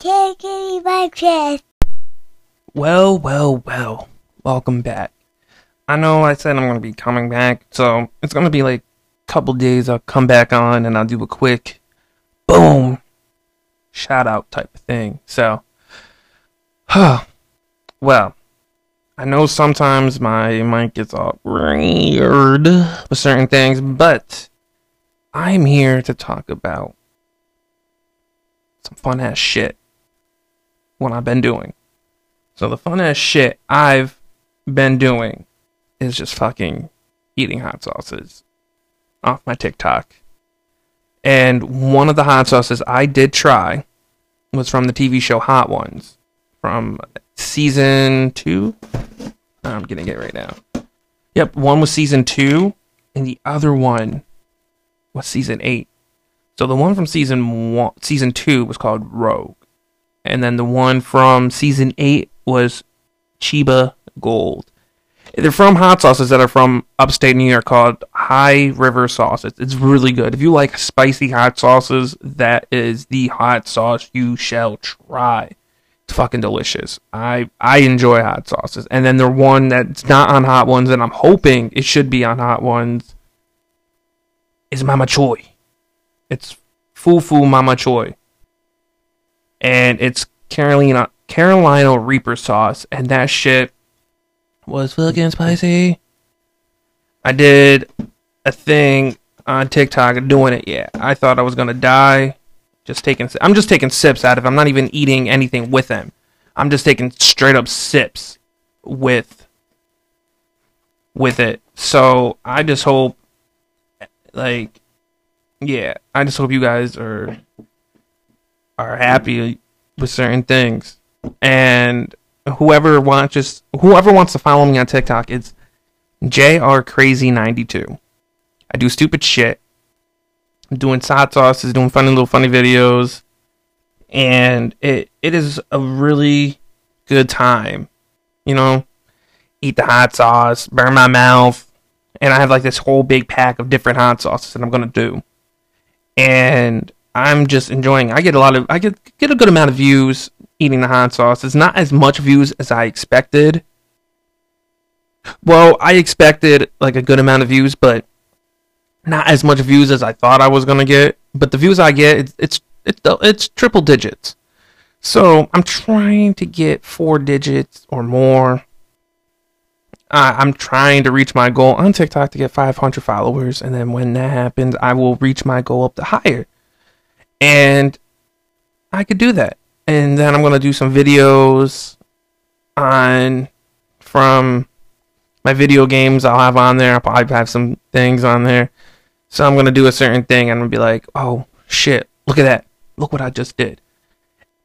Taking my chest. Well, well, well. Welcome back. I know I said I'm going to be coming back, so it's going to be like a couple days. I'll come back on and I'll do a quick boom shout out type of thing. So, huh. Well, I know sometimes my mic gets all weird with certain things, but I'm here to talk about some fun ass shit. What I've been doing. So the fun shit I've been doing is just fucking eating hot sauces off my TikTok. And one of the hot sauces I did try was from the TV show Hot Ones from season two. I'm getting it right now. Yep, one was season two, and the other one was season eight. So the one from season one, season two was called Rogue, and then the one from season eight was Chiba Gold. They're from hot sauces that are from upstate New York called High River Sauces. It's really good. If you like spicy hot sauces, that is the hot sauce you shall try. It's fucking delicious. I I enjoy hot sauces. And then the one that's not on hot ones and I'm hoping it should be on hot ones is Mama Choy. It's Fufu Mama Choy. And it's Carolina Carolina Reaper sauce and that shit was fucking spicy. I did a thing on TikTok doing it. Yeah, I thought I was gonna die. Just taking, I'm just taking sips out of. I'm not even eating anything with them. I'm just taking straight up sips with with it. So I just hope, like, yeah, I just hope you guys are are happy with certain things and whoever wants just whoever wants to follow me on TikTok, it's JR Crazy 92. I do stupid shit. I'm doing hot sauces, doing funny little funny videos, and it it is a really good time. You know, eat the hot sauce, burn my mouth, and I have like this whole big pack of different hot sauces that I'm gonna do, and I'm just enjoying. I get a lot of I get get a good amount of views eating the hot sauce. It's not as much views as I expected. Well, I expected like a good amount of views, but not as much views as I thought I was gonna get. But the views I get, it's it's it's, it's triple digits. So I'm trying to get four digits or more. I'm trying to reach my goal on TikTok to get 500 followers, and then when that happens, I will reach my goal up to higher. And I could do that and then I'm gonna do some videos on from my video games I'll have on there. I'll probably have some things on there. So I'm gonna do a certain thing and I'm gonna be like, oh shit, look at that. Look what I just did.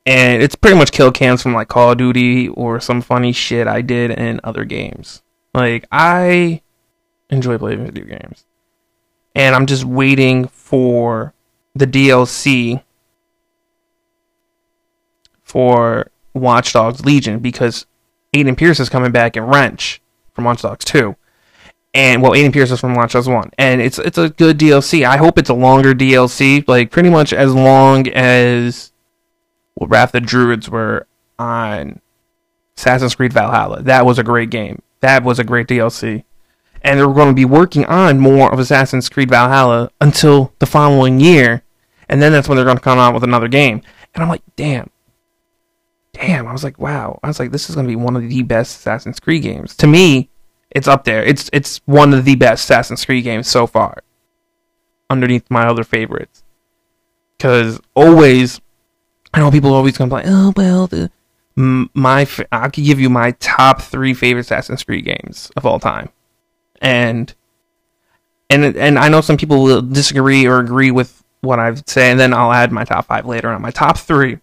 And it's pretty much kill cams from like Call of Duty or some funny shit I did in other games. Like I enjoy playing video games. And I'm just waiting for the DLC for Watch Dogs Legion because Aiden Pearce is coming back in Wrench from Watch Dogs 2. And well, Aiden Pearce is from Watch Dogs 1. And it's it's a good DLC. I hope it's a longer DLC, like pretty much as long as well, Wrath the Druids were on Assassin's Creed Valhalla. That was a great game. That was a great DLC. And they're going to be working on more of Assassin's Creed Valhalla until the following year. And then that's when they're going to come out with another game. And I'm like, damn, damn, I was like, wow. I was like, this is gonna be one of the best Assassin's Creed games. To me, it's up there. It's it's one of the best Assassin's Creed games so far. Underneath my other favorites. Cause always I know people are always complain, oh well the my I could give you my top three favorite Assassin's Creed games of all time, and and and I know some people will disagree or agree with what I've say, and then I'll add my top five later on. My top three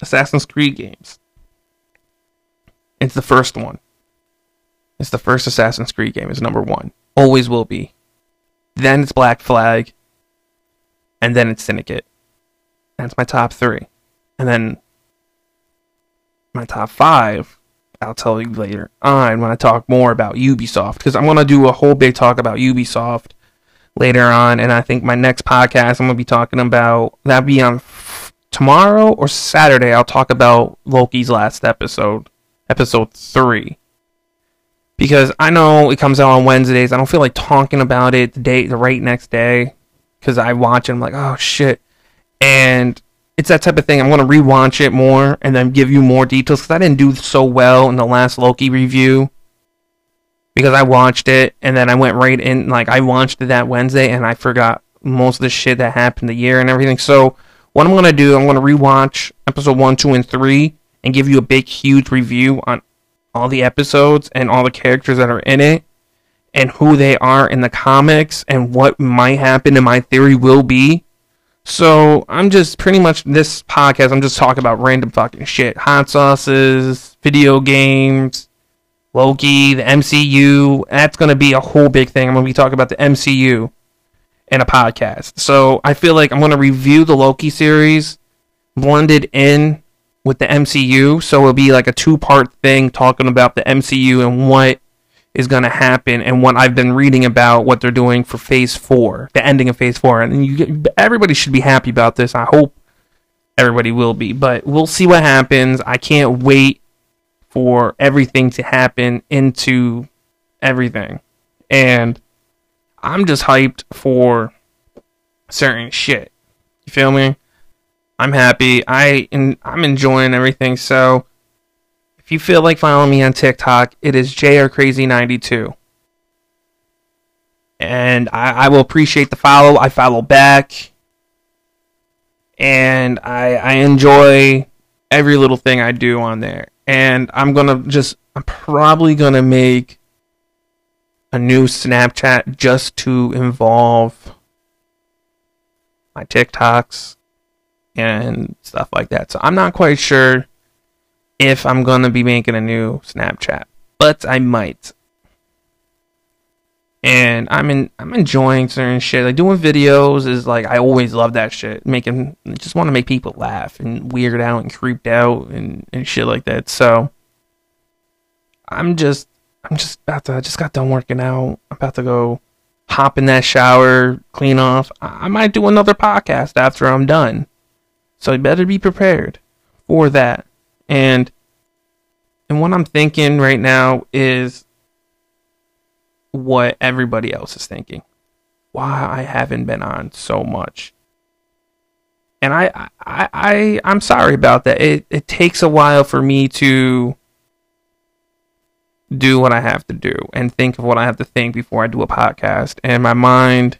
Assassin's Creed games. It's the first one. It's the first Assassin's Creed game. It's number one. Always will be. Then it's Black Flag. And then it's Syndicate. That's my top three. And then my top five, I'll tell you later on when I talk more about Ubisoft. Because I'm going to do a whole big talk about Ubisoft later on. And I think my next podcast, I'm going to be talking about, that'll be on tomorrow or Saturday I'll talk about Loki's last episode, episode 3. Because I know it comes out on Wednesdays. I don't feel like talking about it the day the right next day cuz I watch it I'm like, "Oh shit." And it's that type of thing. I'm going to rewatch it more and then give you more details cuz I didn't do so well in the last Loki review because I watched it and then I went right in like I watched it that Wednesday and I forgot most of the shit that happened the year and everything. So what I'm gonna do, I'm gonna rewatch episode one, two, and three and give you a big huge review on all the episodes and all the characters that are in it and who they are in the comics and what might happen and my theory will be. So I'm just pretty much this podcast, I'm just talking about random fucking shit. Hot sauces, video games, Loki, the MCU. That's going to be a whole big thing. I'm going to be talking about the MCU in a podcast. So I feel like I'm going to review the Loki series blended in with the MCU. So it'll be like a two part thing talking about the MCU and what is going to happen and what I've been reading about what they're doing for phase four, the ending of phase four. And you, everybody should be happy about this. I hope everybody will be, but we'll see what happens. I can't wait for everything to happen into everything. And I'm just hyped for certain shit. You feel me? I'm happy. I and I'm enjoying everything. So if you feel like following me on TikTok, it is JRCrazy92. And I, I will appreciate the follow. I follow back. And I I enjoy every little thing I do on there and I'm gonna just I'm probably gonna make a new Snapchat just to involve my TikToks and stuff like that. So I'm not quite sure if I'm gonna be making a new Snapchat, but I might. And I'm in I'm enjoying certain shit. Like doing videos is like I always love that shit. Making just want to make people laugh and weird out and creeped out and, and shit like that. So I'm just I'm just about to I just got done working out. I'm about to go hop in that shower, clean off. I, I might do another podcast after I'm done. So you better be prepared for that. And and what I'm thinking right now is what everybody else is thinking. Why I haven't been on so much. And I I I I'm sorry about that. It it takes a while for me to do what I have to do and think of what I have to think before I do a podcast. And my mind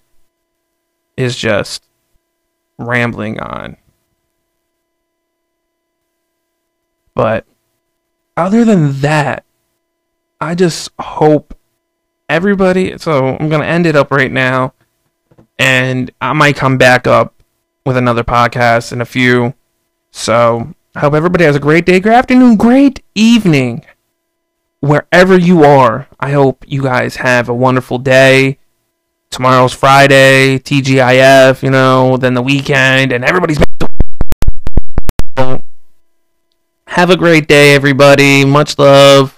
is just rambling on. But other than that, I just hope everybody. So I'm gonna end it up right now, and I might come back up with another podcast in a few. So I hope everybody has a great day, great afternoon, great evening, wherever you are. I hope you guys have a wonderful day. Tomorrow's Friday, TGIF, you know, then the weekend, and everybody's. Have a great day, everybody. Much love.